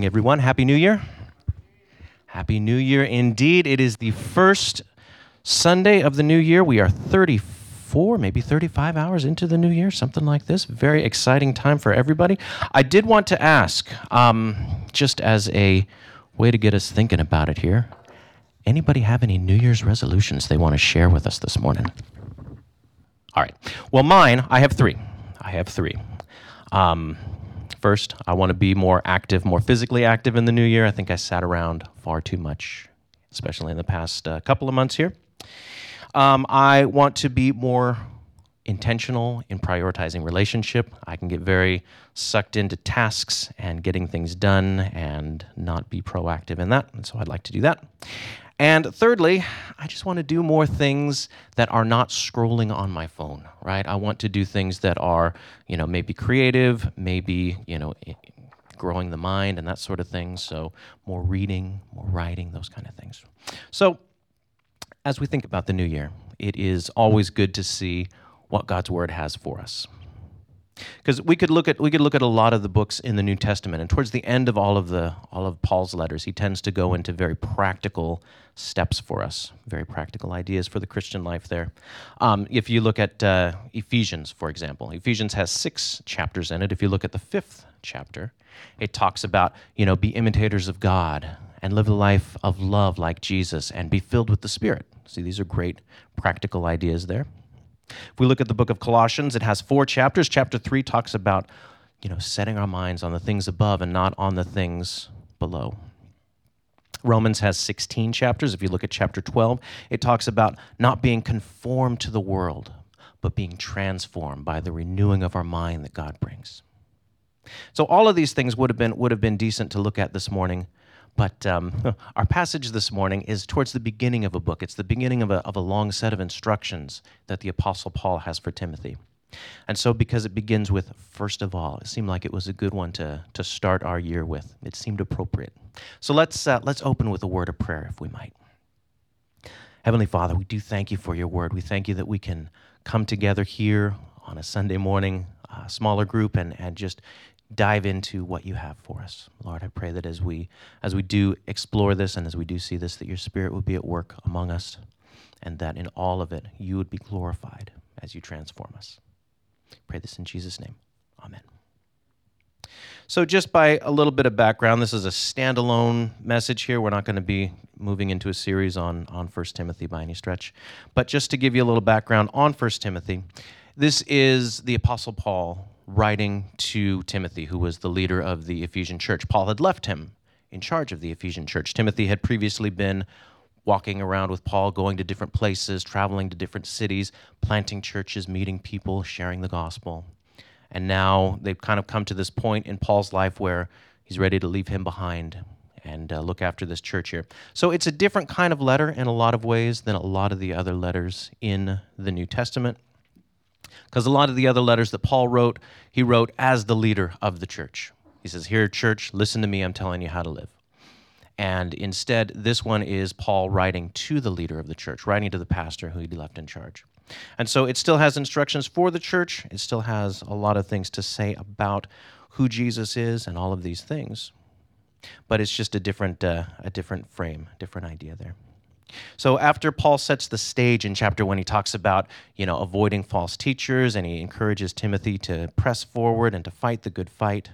morning, everyone. Happy New Year. Happy New Year indeed. It is the first Sunday of the new year. We are 34, maybe 35 hours into the new year, something like this. Very exciting time for everybody. I did want to ask, um, just as a way to get us thinking about it here, anybody have any New Year's resolutions they want to share with us this morning? All right. Well, mine, I have three. I have three. Um, First, I want to be more active, more physically active in the new year. I think I sat around far too much, especially in the past uh, couple of months here. Um, I want to be more intentional in prioritizing relationship. I can get very sucked into tasks and getting things done and not be proactive in that. And so I'd like to do that. And thirdly, I just want to do more things that are not scrolling on my phone, right? I want to do things that are, you know, maybe creative, maybe, you know, growing the mind and that sort of thing. So more reading, more writing, those kind of things. So as we think about the new year, it is always good to see what God's word has for us because we could look at we could look at a lot of the books in the New Testament, and towards the end of all of the all of Paul's letters, he tends to go into very practical steps for us, very practical ideas for the Christian life. There, um, if you look at uh, Ephesians, for example, Ephesians has six chapters in it. If you look at the fifth chapter, it talks about you know be imitators of God and live a life of love like Jesus and be filled with the Spirit. See, these are great practical ideas there. If we look at the book of Colossians, it has four chapters. Chapter 3 talks about, you know, setting our minds on the things above and not on the things below. Romans has 16 chapters. If you look at chapter 12, it talks about not being conformed to the world, but being transformed by the renewing of our mind that God brings. So all of these things would have been would have been decent to look at this morning but um, our passage this morning is towards the beginning of a book. It's the beginning of a, of a long set of instructions that the Apostle Paul has for Timothy. And so, because it begins with first of all, it seemed like it was a good one to, to start our year with. It seemed appropriate. So, let's, uh, let's open with a word of prayer, if we might. Heavenly Father, we do thank you for your word. We thank you that we can come together here on a Sunday morning, a smaller group, and, and just dive into what you have for us. Lord, I pray that as we as we do explore this and as we do see this that your spirit would be at work among us and that in all of it you would be glorified as you transform us. Pray this in Jesus name. Amen. So just by a little bit of background, this is a standalone message here. We're not going to be moving into a series on on 1 Timothy by any stretch. But just to give you a little background on 1 Timothy, this is the apostle Paul writing to Timothy, who was the leader of the Ephesian church. Paul had left him in charge of the Ephesian church. Timothy had previously been walking around with Paul, going to different places, traveling to different cities, planting churches, meeting people, sharing the gospel. And now they've kind of come to this point in Paul's life where he's ready to leave him behind and uh, look after this church here. So it's a different kind of letter in a lot of ways than a lot of the other letters in the New Testament. Because a lot of the other letters that Paul wrote, he wrote as the leader of the church. He says, Here, church, listen to me, I'm telling you how to live. And instead, this one is Paul writing to the leader of the church, writing to the pastor who he left in charge. And so it still has instructions for the church. It still has a lot of things to say about who Jesus is and all of these things. But it's just a different, uh, a different frame, different idea there. So after Paul sets the stage in chapter 1 he talks about, you know, avoiding false teachers and he encourages Timothy to press forward and to fight the good fight.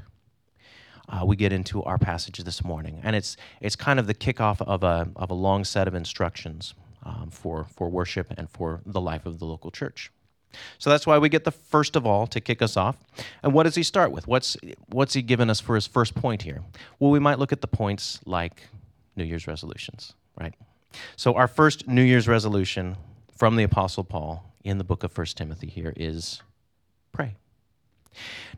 Uh, we get into our passage this morning, and it's it's kind of the kickoff of a of a long set of instructions um, for for worship and for the life of the local church. So that's why we get the first of all to kick us off. And what does he start with? What's what's he given us for his first point here? Well, we might look at the points like New Year's resolutions, right? So, our first New Year's resolution from the Apostle Paul in the book of 1 Timothy here is pray.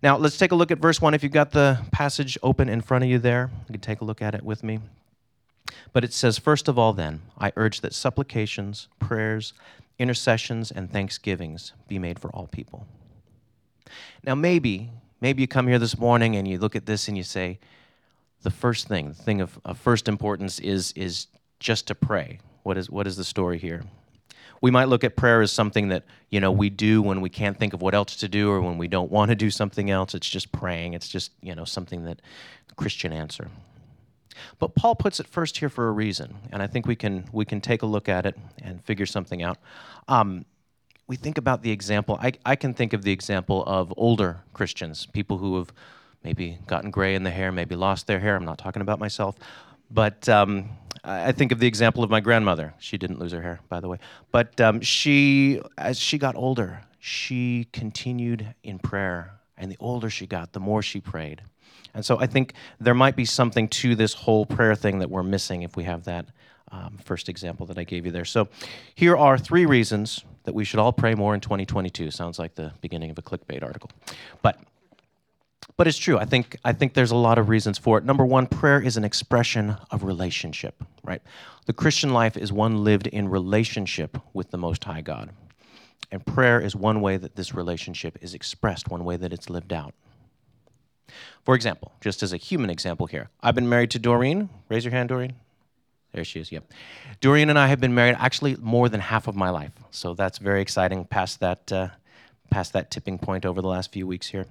Now, let's take a look at verse 1. If you've got the passage open in front of you there, you can take a look at it with me. But it says, First of all, then, I urge that supplications, prayers, intercessions, and thanksgivings be made for all people. Now, maybe, maybe you come here this morning and you look at this and you say, the first thing, the thing of, of first importance is, is just to pray. What is, what is the story here? We might look at prayer as something that, you know, we do when we can't think of what else to do or when we don't want to do something else. It's just praying. It's just, you know, something that Christian answer. But Paul puts it first here for a reason, and I think we can we can take a look at it and figure something out. Um, we think about the example. I, I can think of the example of older Christians, people who have maybe gotten gray in the hair, maybe lost their hair. I'm not talking about myself, but um, I think of the example of my grandmother. She didn't lose her hair, by the way, but um, she, as she got older, she continued in prayer, and the older she got, the more she prayed. And so I think there might be something to this whole prayer thing that we're missing if we have that um, first example that I gave you there. So here are three reasons that we should all pray more in 2022. Sounds like the beginning of a clickbait article. But but it's true. I think I think there's a lot of reasons for it. Number one, prayer is an expression of relationship, right? The Christian life is one lived in relationship with the Most High God. And prayer is one way that this relationship is expressed, one way that it's lived out. For example, just as a human example here, I've been married to Doreen. Raise your hand, Doreen. There she is, yep. Doreen and I have been married actually more than half of my life. So that's very exciting past that, uh, past that tipping point over the last few weeks here.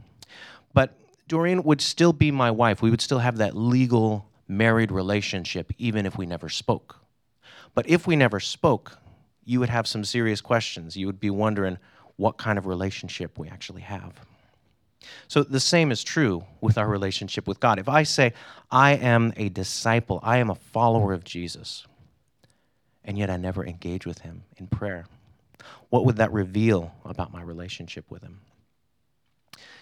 But Doreen would still be my wife. We would still have that legal married relationship even if we never spoke. But if we never spoke, you would have some serious questions. You would be wondering what kind of relationship we actually have. So the same is true with our relationship with God. If I say, I am a disciple, I am a follower of Jesus, and yet I never engage with him in prayer, what would that reveal about my relationship with him?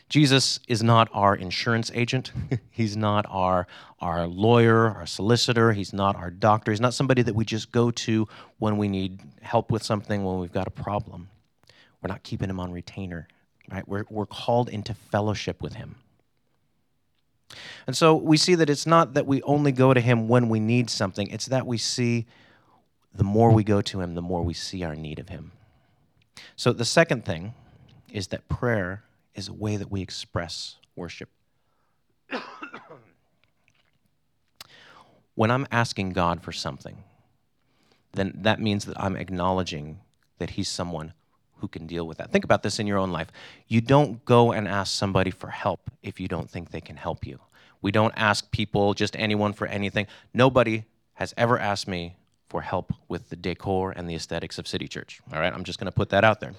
Jesus is not our insurance agent. he's not our, our lawyer, our solicitor. He's not our doctor. He's not somebody that we just go to when we need help with something, when we've got a problem. We're not keeping him on retainer right? We're, we're called into fellowship with Him. And so we see that it's not that we only go to Him when we need something, it's that we see the more we go to Him, the more we see our need of Him. So the second thing is that prayer is a way that we express worship. when I'm asking God for something, then that means that I'm acknowledging that He's someone who can deal with that. Think about this in your own life. You don't go and ask somebody for help if you don't think they can help you. We don't ask people, just anyone for anything. Nobody has ever asked me for help with the decor and the aesthetics of City Church. All right, I'm just going to put that out there.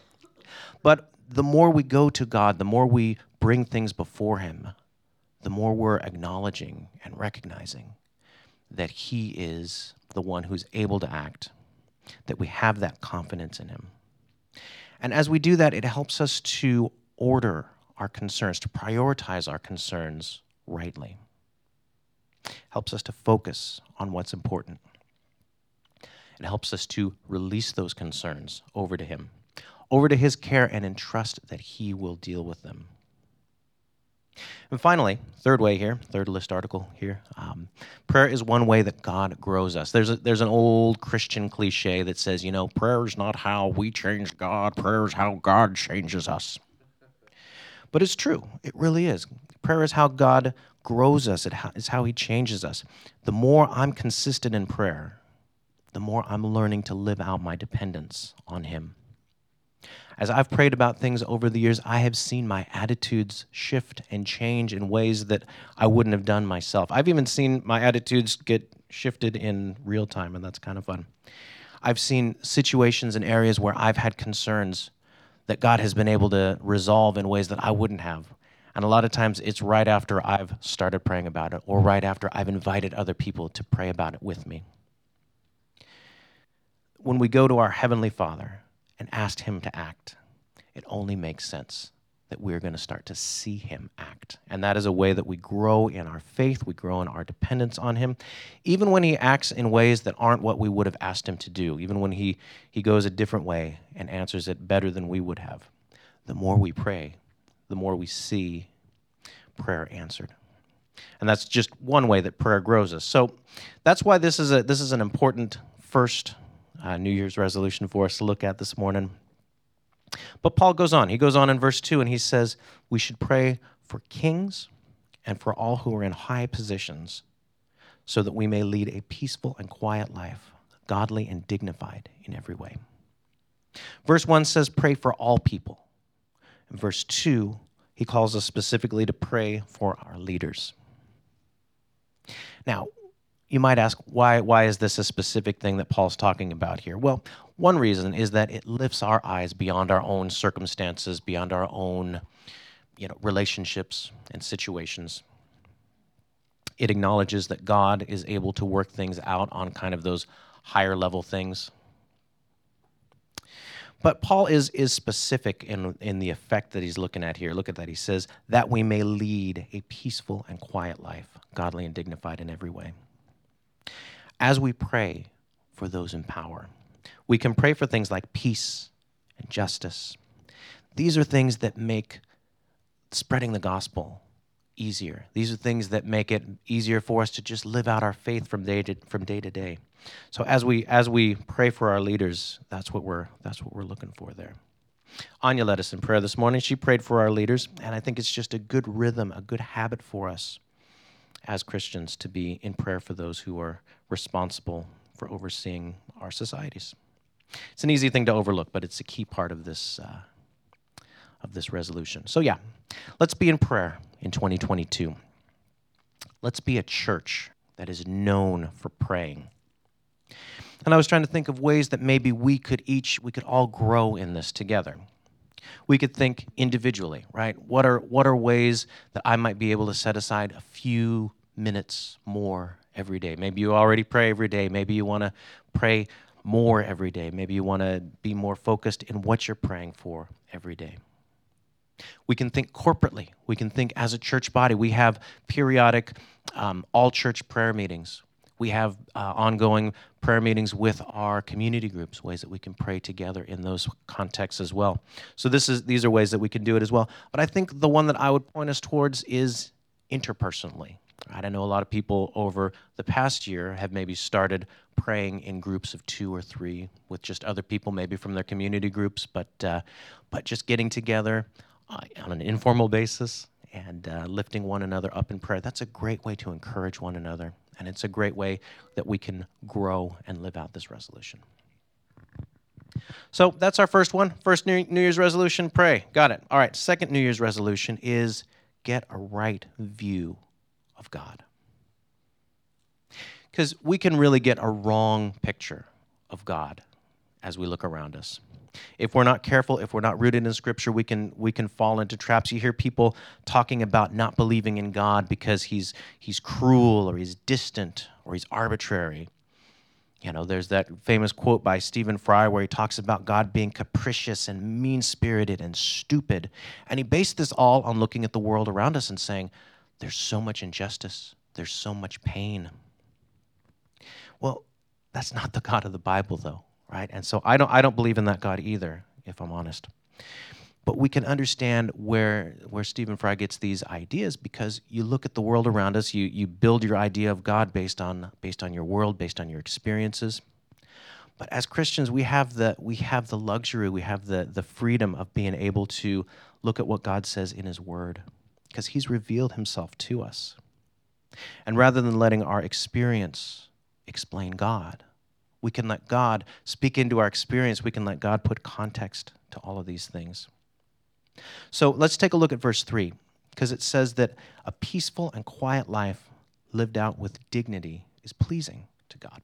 But the more we go to God, the more we bring things before Him, the more we're acknowledging and recognizing that He is the one who's able to act, that we have that confidence in Him. And as we do that, it helps us to order our concerns, to prioritize our concerns rightly. Helps us to focus on what's important. It helps us to release those concerns over to Him, over to His care, and entrust that He will deal with them. And finally, third way here, third list article here, um, prayer is one way that God grows us. There's, a, there's an old Christian cliche that says, you know, prayer is not how we change God, prayer is how God changes us. But it's true, it really is. Prayer is how God grows us, it's how He changes us. The more I'm consistent in prayer, the more I'm learning to live out my dependence on Him. As I've prayed about things over the years, I have seen my attitudes shift and change in ways that I wouldn't have done myself. I've even seen my attitudes get shifted in real time, and that's kind of fun. I've seen situations and areas where I've had concerns that God has been able to resolve in ways that I wouldn't have. And a lot of times it's right after I've started praying about it or right after I've invited other people to pray about it with me. When we go to our Heavenly Father, and asked Him to act, it only makes sense that we're going to start to see Him act. And that is a way that we grow in our faith, we grow in our dependence on Him, even when He acts in ways that aren't what we would have asked Him to do, even when He, he goes a different way and answers it better than we would have. The more we pray, the more we see prayer answered. And that's just one way that prayer grows us. So that's why this is a this is an important first uh, New Year's resolution for us to look at this morning. But Paul goes on. He goes on in verse 2 and he says, We should pray for kings and for all who are in high positions so that we may lead a peaceful and quiet life, godly and dignified in every way. Verse 1 says, Pray for all people. In verse 2, he calls us specifically to pray for our leaders. Now, you might ask, why, why is this a specific thing that Paul's talking about here? Well, one reason is that it lifts our eyes beyond our own circumstances, beyond our own you know, relationships and situations. It acknowledges that God is able to work things out on kind of those higher level things. But Paul is, is specific in, in the effect that he's looking at here. Look at that. He says, that we may lead a peaceful and quiet life, godly and dignified in every way. As we pray for those in power, we can pray for things like peace and justice. These are things that make spreading the gospel easier. These are things that make it easier for us to just live out our faith from day to, from day to day. So as we as we pray for our leaders, that's what we're that's what we're looking for there. Anya led us in prayer this morning. She prayed for our leaders, and I think it's just a good rhythm, a good habit for us as Christians to be in prayer for those who are responsible for overseeing our societies. It's an easy thing to overlook, but it's a key part of this uh, of this resolution. So yeah, let's be in prayer in 2022. Let's be a church that is known for praying. And I was trying to think of ways that maybe we could each, we could all grow in this together. We could think individually, right? What are, what are ways that I might be able to set aside a few minutes more every day? Maybe you already pray every day. Maybe you want to pray more every day. Maybe you want to be more focused in what you're praying for every day. We can think corporately. We can think as a church body. We have periodic um, all church prayer meetings. We have uh, ongoing prayer meetings with our community groups, ways that we can pray together in those contexts as well. So this is these are ways that we can do it as well. But I think the one that I would point us towards is interpersonally. I know a lot of people over the past year have maybe started praying in groups of two or three with just other people, maybe from their community groups, but uh, but just getting together, uh, on an informal basis and uh, lifting one another up in prayer. That's a great way to encourage one another. And it's a great way that we can grow and live out this resolution. So that's our first one. First New Year's resolution pray. Got it. All right. Second New Year's resolution is get a right view of God. Because we can really get a wrong picture of God as we look around us. If we're not careful, if we're not rooted in scripture, we can we can fall into traps. You hear people talking about not believing in God because he's he's cruel or he's distant or he's arbitrary. You know, there's that famous quote by Stephen Fry where he talks about God being capricious and mean spirited and stupid. And he based this all on looking at the world around us and saying, there's so much injustice, there's so much pain. Well, that's not the God of the Bible, though right? And so I don't I don't believe in that God either, if I'm honest. But we can understand where where Stephen Fry gets these ideas because you look at the world around us, you you build your idea of God based on based on your world, based on your experiences. But as Christians, we have the we have the luxury, we have the the freedom of being able to look at what God says in his word because he's revealed himself to us. And rather than letting our experience explain God, we can let God speak into our experience. We can let God put context to all of these things. So let's take a look at verse 3, because it says that a peaceful and quiet life lived out with dignity is pleasing to God.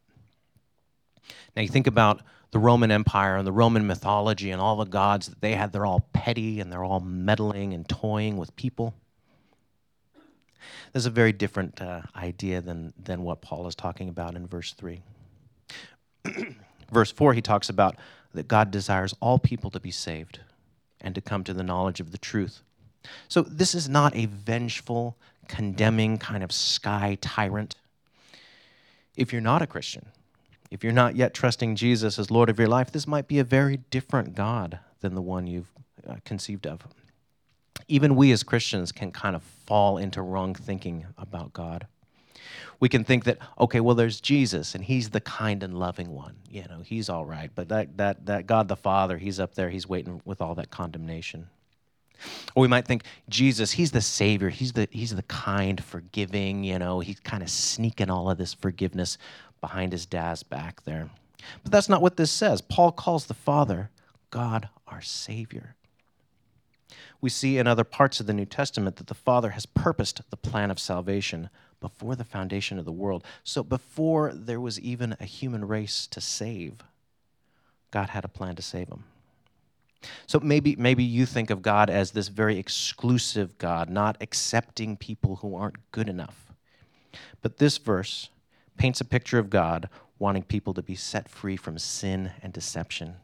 Now, you think about the Roman Empire and the Roman mythology and all the gods that they had, they're all petty and they're all meddling and toying with people. There's a very different uh, idea than, than what Paul is talking about in verse 3. verse 4, he talks about that God desires all people to be saved and to come to the knowledge of the truth. So, this is not a vengeful, condemning kind of sky tyrant. If you're not a Christian, if you're not yet trusting Jesus as Lord of your life, this might be a very different God than the one you've uh, conceived of. Even we as Christians can kind of fall into wrong thinking about God. We can think that okay well there's jesus and he's the kind and loving one. You know he's all right but that that that god the father he's up there he's waiting with all that condemnation. Or we might think jesus he's the savior he's the he's the kind forgiving you know he's kind of sneaking all of this forgiveness behind his dad's back there. But that's not what this says. Paul calls the father God our Savior. We see in other parts of the New Testament that the Father has purposed the plan of salvation before the foundation of the world. So before there was even a human race to save, God had a plan to save them. So maybe maybe you think of God as this very exclusive God, not accepting people who aren't good enough. But this verse paints a picture of God wanting people to be set free from sin and deception,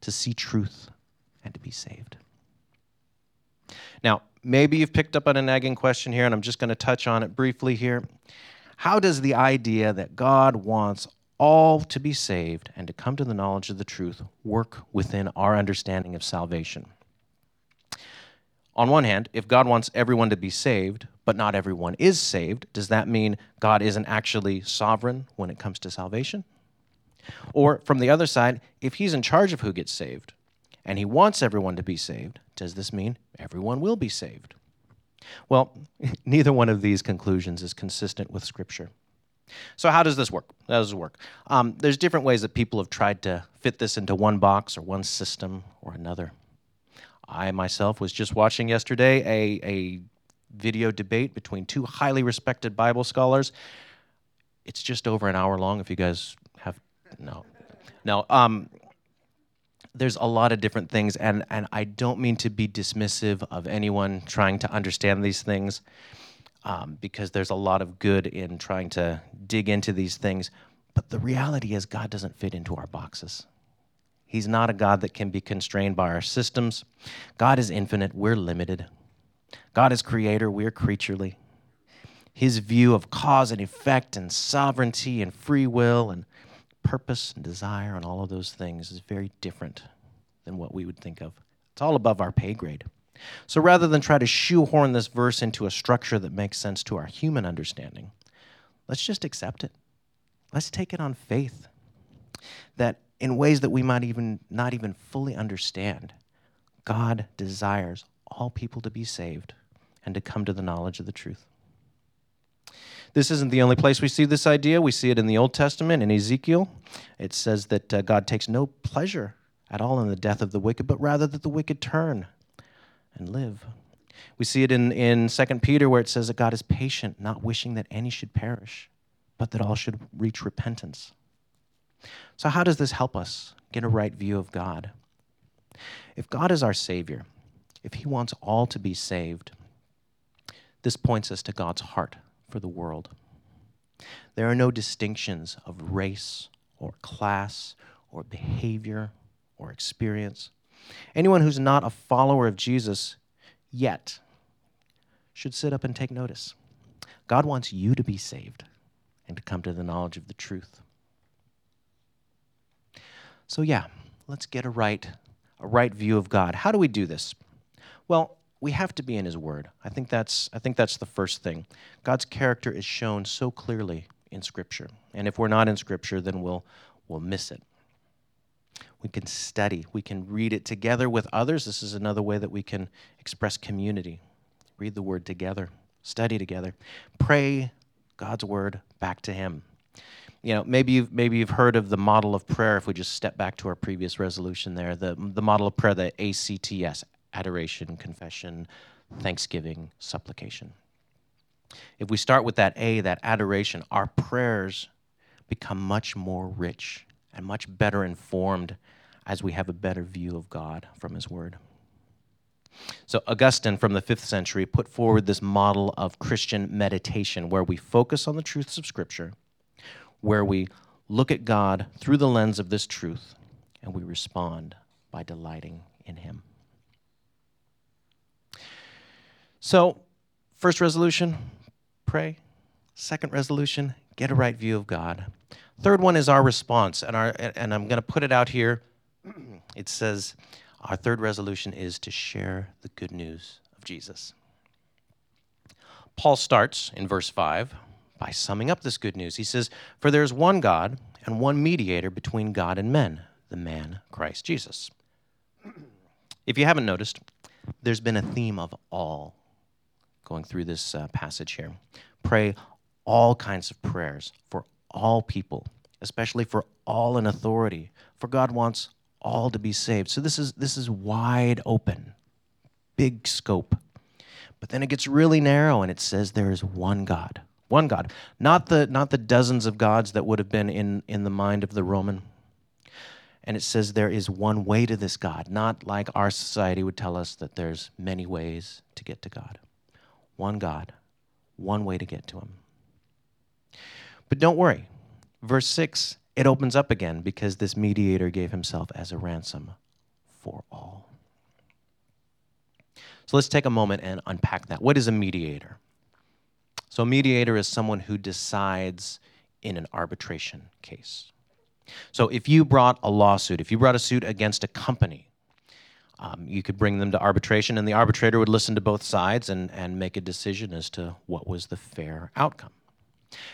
to see truth and to be saved. Now, maybe you've picked up on a nagging question here, and I'm just going to touch on it briefly here. How does the idea that God wants all to be saved and to come to the knowledge of the truth work within our understanding of salvation? On one hand, if God wants everyone to be saved, but not everyone is saved, does that mean God isn't actually sovereign when it comes to salvation? Or from the other side, if He's in charge of who gets saved and He wants everyone to be saved, does this mean everyone will be saved? Well, neither one of these conclusions is consistent with Scripture. So, how does this work? How does it work? Um, there's different ways that people have tried to fit this into one box or one system or another. I myself was just watching yesterday a, a video debate between two highly respected Bible scholars. It's just over an hour long. If you guys have no, no. Um, there's a lot of different things, and, and I don't mean to be dismissive of anyone trying to understand these things, um, because there's a lot of good in trying to dig into these things. But the reality is, God doesn't fit into our boxes. He's not a God that can be constrained by our systems. God is infinite, we're limited. God is creator, we're creaturely. His view of cause and effect and sovereignty and free will and purpose and desire and all of those things is very different than what we would think of. It's all above our pay grade. So rather than try to shoehorn this verse into a structure that makes sense to our human understanding, let's just accept it. Let's take it on faith that in ways that we might even not even fully understand, God desires all people to be saved and to come to the knowledge of the truth. This isn't the only place we see this idea. We see it in the Old Testament, in Ezekiel. It says that uh, God takes no pleasure at all in the death of the wicked, but rather that the wicked turn and live. We see it in, in 2 Peter where it says that God is patient, not wishing that any should perish, but that all should reach repentance. So, how does this help us get a right view of God? If God is our Savior, if He wants all to be saved, this points us to God's heart for the world. There are no distinctions of race or class or behavior or experience. Anyone who's not a follower of Jesus yet should sit up and take notice. God wants you to be saved and to come to the knowledge of the truth. So yeah, let's get a right a right view of God. How do we do this? Well, we have to be in his word. I think that's I think that's the first thing. God's character is shown so clearly in scripture. And if we're not in scripture, then we'll we'll miss it. We can study, we can read it together with others. This is another way that we can express community. Read the word together, study together. Pray God's word back to him. You know, maybe you've, maybe you've heard of the model of prayer if we just step back to our previous resolution there, the, the model of prayer, the ACTS, adoration, confession, thanksgiving, supplication. If we start with that A, that adoration, our prayers become much more rich and much better informed as we have a better view of God from His Word. So, Augustine from the fifth century put forward this model of Christian meditation where we focus on the truths of Scripture, where we look at God through the lens of this truth, and we respond by delighting in Him. So, first resolution, pray. Second resolution, get a right view of God. Third one is our response, and, our, and I'm going to put it out here. It says, Our third resolution is to share the good news of Jesus. Paul starts in verse 5 by summing up this good news. He says, For there is one God and one mediator between God and men, the man Christ Jesus. If you haven't noticed, there's been a theme of all going through this uh, passage here. Pray all kinds of prayers for all people, especially for all in authority, for God wants all to be saved. So this is this is wide open, big scope. But then it gets really narrow and it says there is one God. One God. Not the not the dozens of gods that would have been in, in the mind of the Roman. And it says there is one way to this God, not like our society would tell us that there's many ways to get to God. One God, one way to get to him. But don't worry. Verse 6, it opens up again because this mediator gave himself as a ransom for all. So let's take a moment and unpack that. What is a mediator? So, a mediator is someone who decides in an arbitration case. So, if you brought a lawsuit, if you brought a suit against a company, um, you could bring them to arbitration, and the arbitrator would listen to both sides and, and make a decision as to what was the fair outcome.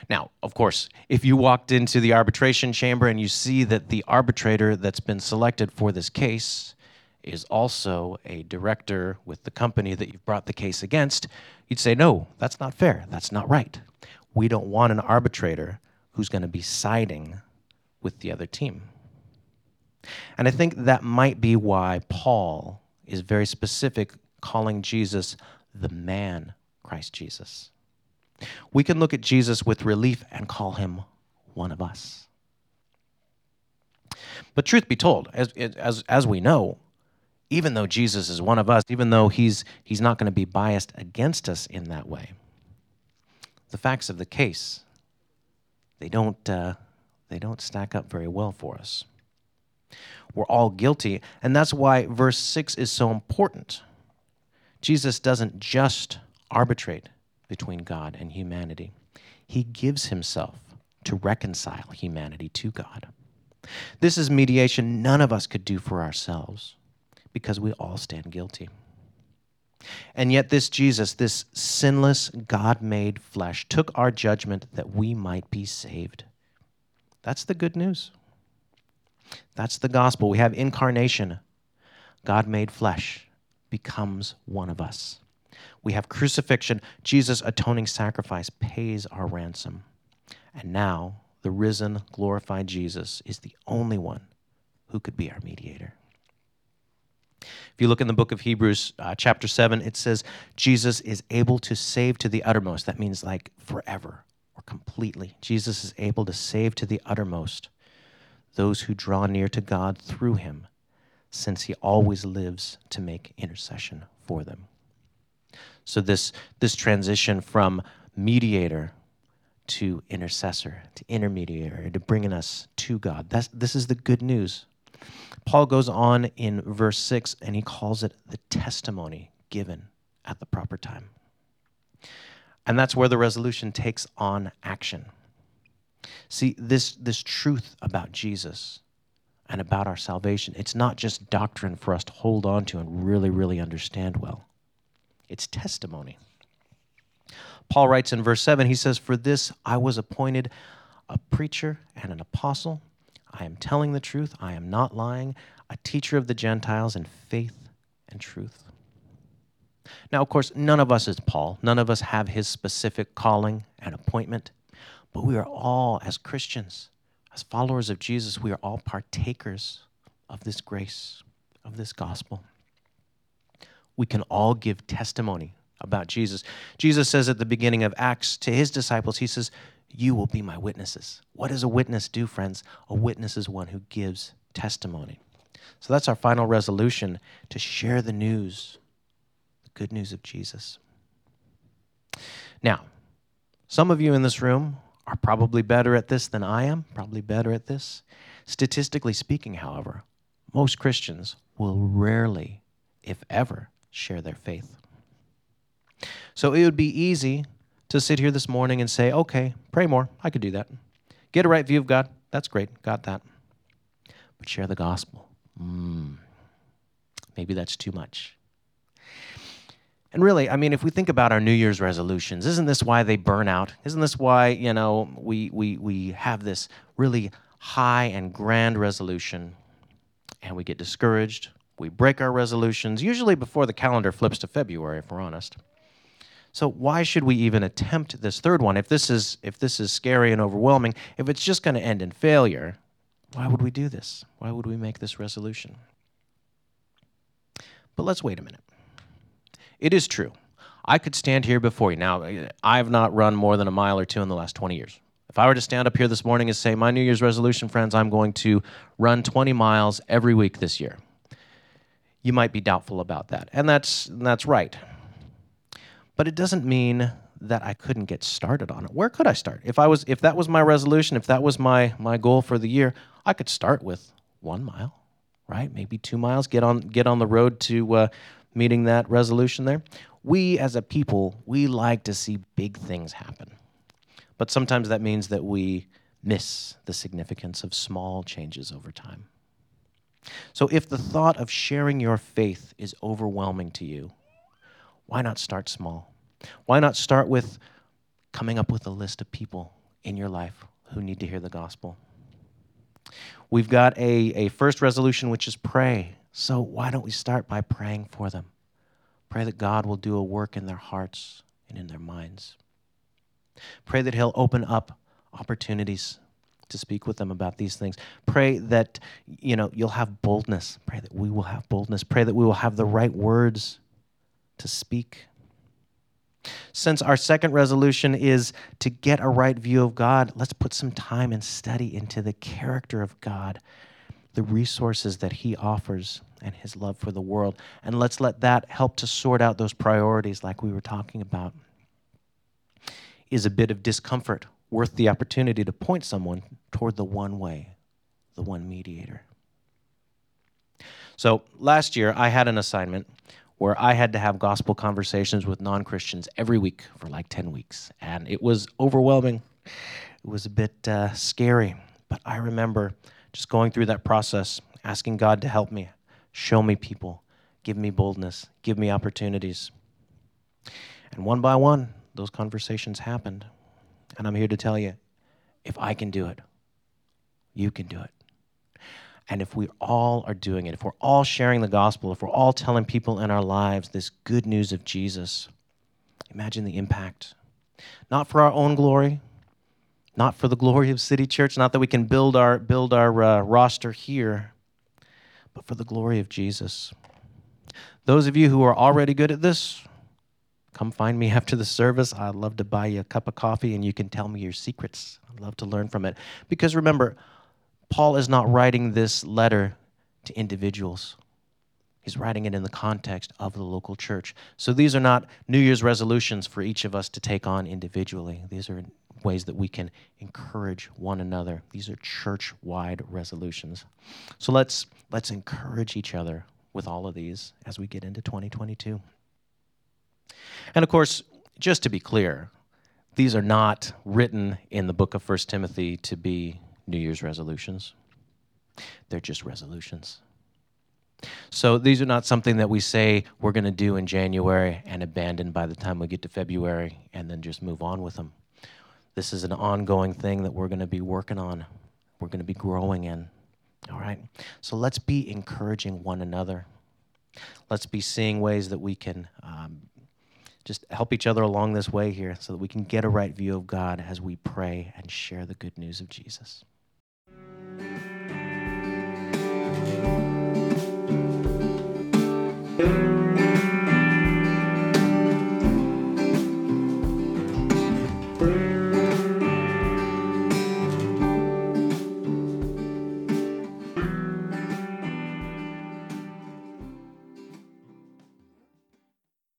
Now, of course, if you walked into the arbitration chamber and you see that the arbitrator that's been selected for this case is also a director with the company that you've brought the case against, you'd say, no, that's not fair. That's not right. We don't want an arbitrator who's going to be siding with the other team. And I think that might be why Paul is very specific, calling Jesus the man Christ Jesus. We can look at Jesus with relief and call him one of us. But truth be told, as, as, as we know, even though Jesus is one of us, even though he's, he's not going to be biased against us in that way, the facts of the case, they don't, uh, they don't stack up very well for us. We're all guilty, and that's why verse 6 is so important. Jesus doesn't just arbitrate between God and humanity, He gives Himself to reconcile humanity to God. This is mediation none of us could do for ourselves because we all stand guilty. And yet, this Jesus, this sinless, God made flesh, took our judgment that we might be saved. That's the good news. That's the gospel. We have incarnation. God made flesh becomes one of us. We have crucifixion. Jesus' atoning sacrifice pays our ransom. And now, the risen, glorified Jesus is the only one who could be our mediator. If you look in the book of Hebrews, uh, chapter 7, it says Jesus is able to save to the uttermost. That means like forever or completely. Jesus is able to save to the uttermost those who draw near to God through him, since he always lives to make intercession for them. So, this, this transition from mediator to intercessor, to intermediary, to bringing us to God, that's, this is the good news Paul goes on in verse 6 and he calls it the testimony given at the proper time. And that's where the resolution takes on action. See, this, this truth about Jesus and about our salvation, it's not just doctrine for us to hold on to and really, really understand well, it's testimony. Paul writes in verse 7, he says, For this I was appointed a preacher and an apostle I am telling the truth. I am not lying. A teacher of the Gentiles in faith and truth. Now, of course, none of us is Paul. None of us have his specific calling and appointment. But we are all, as Christians, as followers of Jesus, we are all partakers of this grace, of this gospel. We can all give testimony about Jesus. Jesus says at the beginning of Acts to his disciples, He says, you will be my witnesses. What does a witness do, friends? A witness is one who gives testimony. So that's our final resolution to share the news, the good news of Jesus. Now, some of you in this room are probably better at this than I am, probably better at this. Statistically speaking, however, most Christians will rarely, if ever, share their faith. So it would be easy to sit here this morning and say, okay, pray more. I could do that. Get a right view of God. That's great. Got that. But share the gospel. Mm, maybe that's too much. And really, I mean, if we think about our New Year's resolutions, isn't this why they burn out? Isn't this why, you know, we, we, we have this really high and grand resolution and we get discouraged? We break our resolutions, usually before the calendar flips to February, if we're honest. So why should we even attempt this third one if this is if this is scary and overwhelming? If it's just going to end in failure, Why would we do this? Why would we make this resolution? But let's wait a minute. It is true. I could stand here before you. Now, I've not run more than a mile or two in the last 20 years. If I were to stand up here this morning and say, My New Year's resolution, friends, I'm going to run 20 miles every week this year, you might be doubtful about that. And that's, that's right. But it doesn't mean that I couldn't get started on it. Where could I start? If I was if that was my resolution, if that was my my goal for the year, I could start with 1 mile, right? Maybe 2 miles, get on get on the road to uh, meeting that resolution there. We as a people, we like to see big things happen. But sometimes that means that we miss the significance of small changes over time. So if the thought of sharing your faith is overwhelming to you, why not start small? Why not start with coming up with a list of people in your life who need to hear the gospel? We've got a, a first resolution, which is pray. So why don't we start by praying for them? Pray that God will do a work in their hearts and in their minds. Pray that He'll open up opportunities to speak with them about these things. Pray that you know you'll have boldness. Pray that we will have boldness. Pray that we will have the right words to speak. Since our second resolution is to get a right view of God, let's put some time and study into the character of God, the resources that He offers, and His love for the world. And let's let that help to sort out those priorities, like we were talking about. Is a bit of discomfort worth the opportunity to point someone toward the one way, the one mediator? So last year, I had an assignment where I had to have gospel conversations with non Christians every week for like 10 weeks. And it was overwhelming. It was a bit uh, scary. But I remember just going through that process, asking God to help me, show me people, give me boldness, give me opportunities. And one by one, those conversations happened. And I'm here to tell you if I can do it, you can do it. And if we all are doing it, if we're all sharing the gospel, if we're all telling people in our lives this good news of Jesus, imagine the impact. Not for our own glory, not for the glory of City Church, not that we can build our, build our uh, roster here, but for the glory of Jesus. Those of you who are already good at this, come find me after the service. I'd love to buy you a cup of coffee and you can tell me your secrets. I'd love to learn from it. Because remember, Paul is not writing this letter to individuals. He's writing it in the context of the local church. So these are not New Year's resolutions for each of us to take on individually. These are ways that we can encourage one another. These are church-wide resolutions. So let's let's encourage each other with all of these as we get into 2022. And of course, just to be clear, these are not written in the book of 1 Timothy to be New Year's resolutions. They're just resolutions. So these are not something that we say we're going to do in January and abandon by the time we get to February and then just move on with them. This is an ongoing thing that we're going to be working on, we're going to be growing in. All right? So let's be encouraging one another. Let's be seeing ways that we can um, just help each other along this way here so that we can get a right view of God as we pray and share the good news of Jesus.